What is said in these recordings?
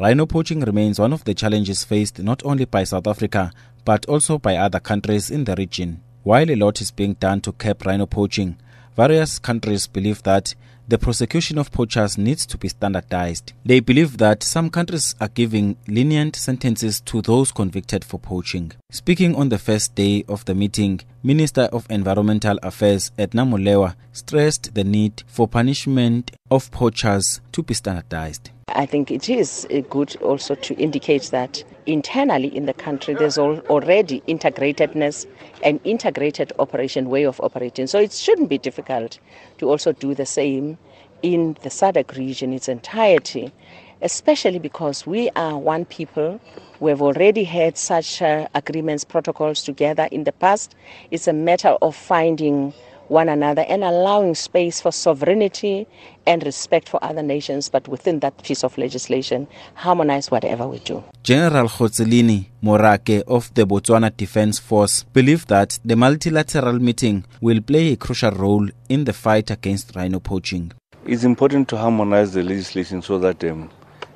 Rhino poaching remains one of the challenges faced not only by South Africa but also by other countries in the region. While a lot is being done to curb rhino poaching, various countries believe that the prosecution of poachers needs to be standardized. They believe that some countries are giving lenient sentences to those convicted for poaching. Speaking on the first day of the meeting, Minister of Environmental Affairs Edna Molewa stressed the need for punishment of poachers to be standardized. I think it is uh, good also to indicate that internally in the country there's already integratedness and integrated operation way of operating. So it shouldn't be difficult to also do the same in the SADC region its entirety, especially because we are one people. We've already had such uh, agreements, protocols together in the past. It's a matter of finding one another and allowing space for sovereignty and respect for other nations, but within that piece of legislation, harmonize whatever we do. General Kgotsileni Morake of the Botswana Defense Force believes that the multilateral meeting will play a crucial role in the fight against rhino poaching. It's important to harmonize the legislation so that um,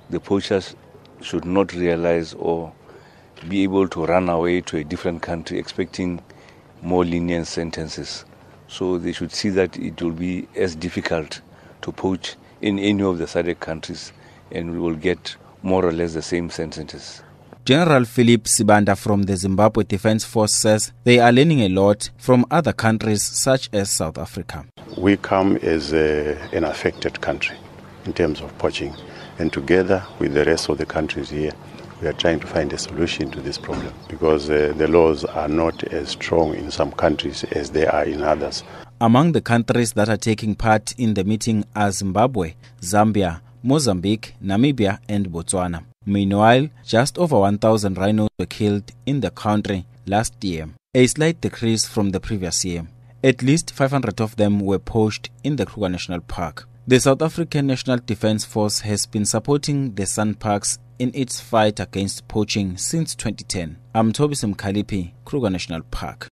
the poachers should not realize or be able to run away to a different country expecting more lenient sentences. So they should see that it will be as difficult to poach in any of the SADC countries and we will get more or less the same sentences. General Philip Sibanda from the Zimbabwe Defense Force says they are learning a lot from other countries such as South Africa. We come as a, an affected country in terms of poaching, and together with the rest of the countries here, we are trying to find a solution to this problem because uh, the laws are not as strong in some countries as they are in others. Among the countries that are taking part in the meeting are Zimbabwe, Zambia, Mozambique, Namibia, and Botswana. Meanwhile, just over 1,000 rhinos were killed in the country last year, a slight decrease from the previous year. At least 500 of them were poached in the Kruger National Park. The South African National Defence Force has been supporting the SANParks in its fight against poaching since 2010. I'm Toby Simkalipi, Kruger National Park.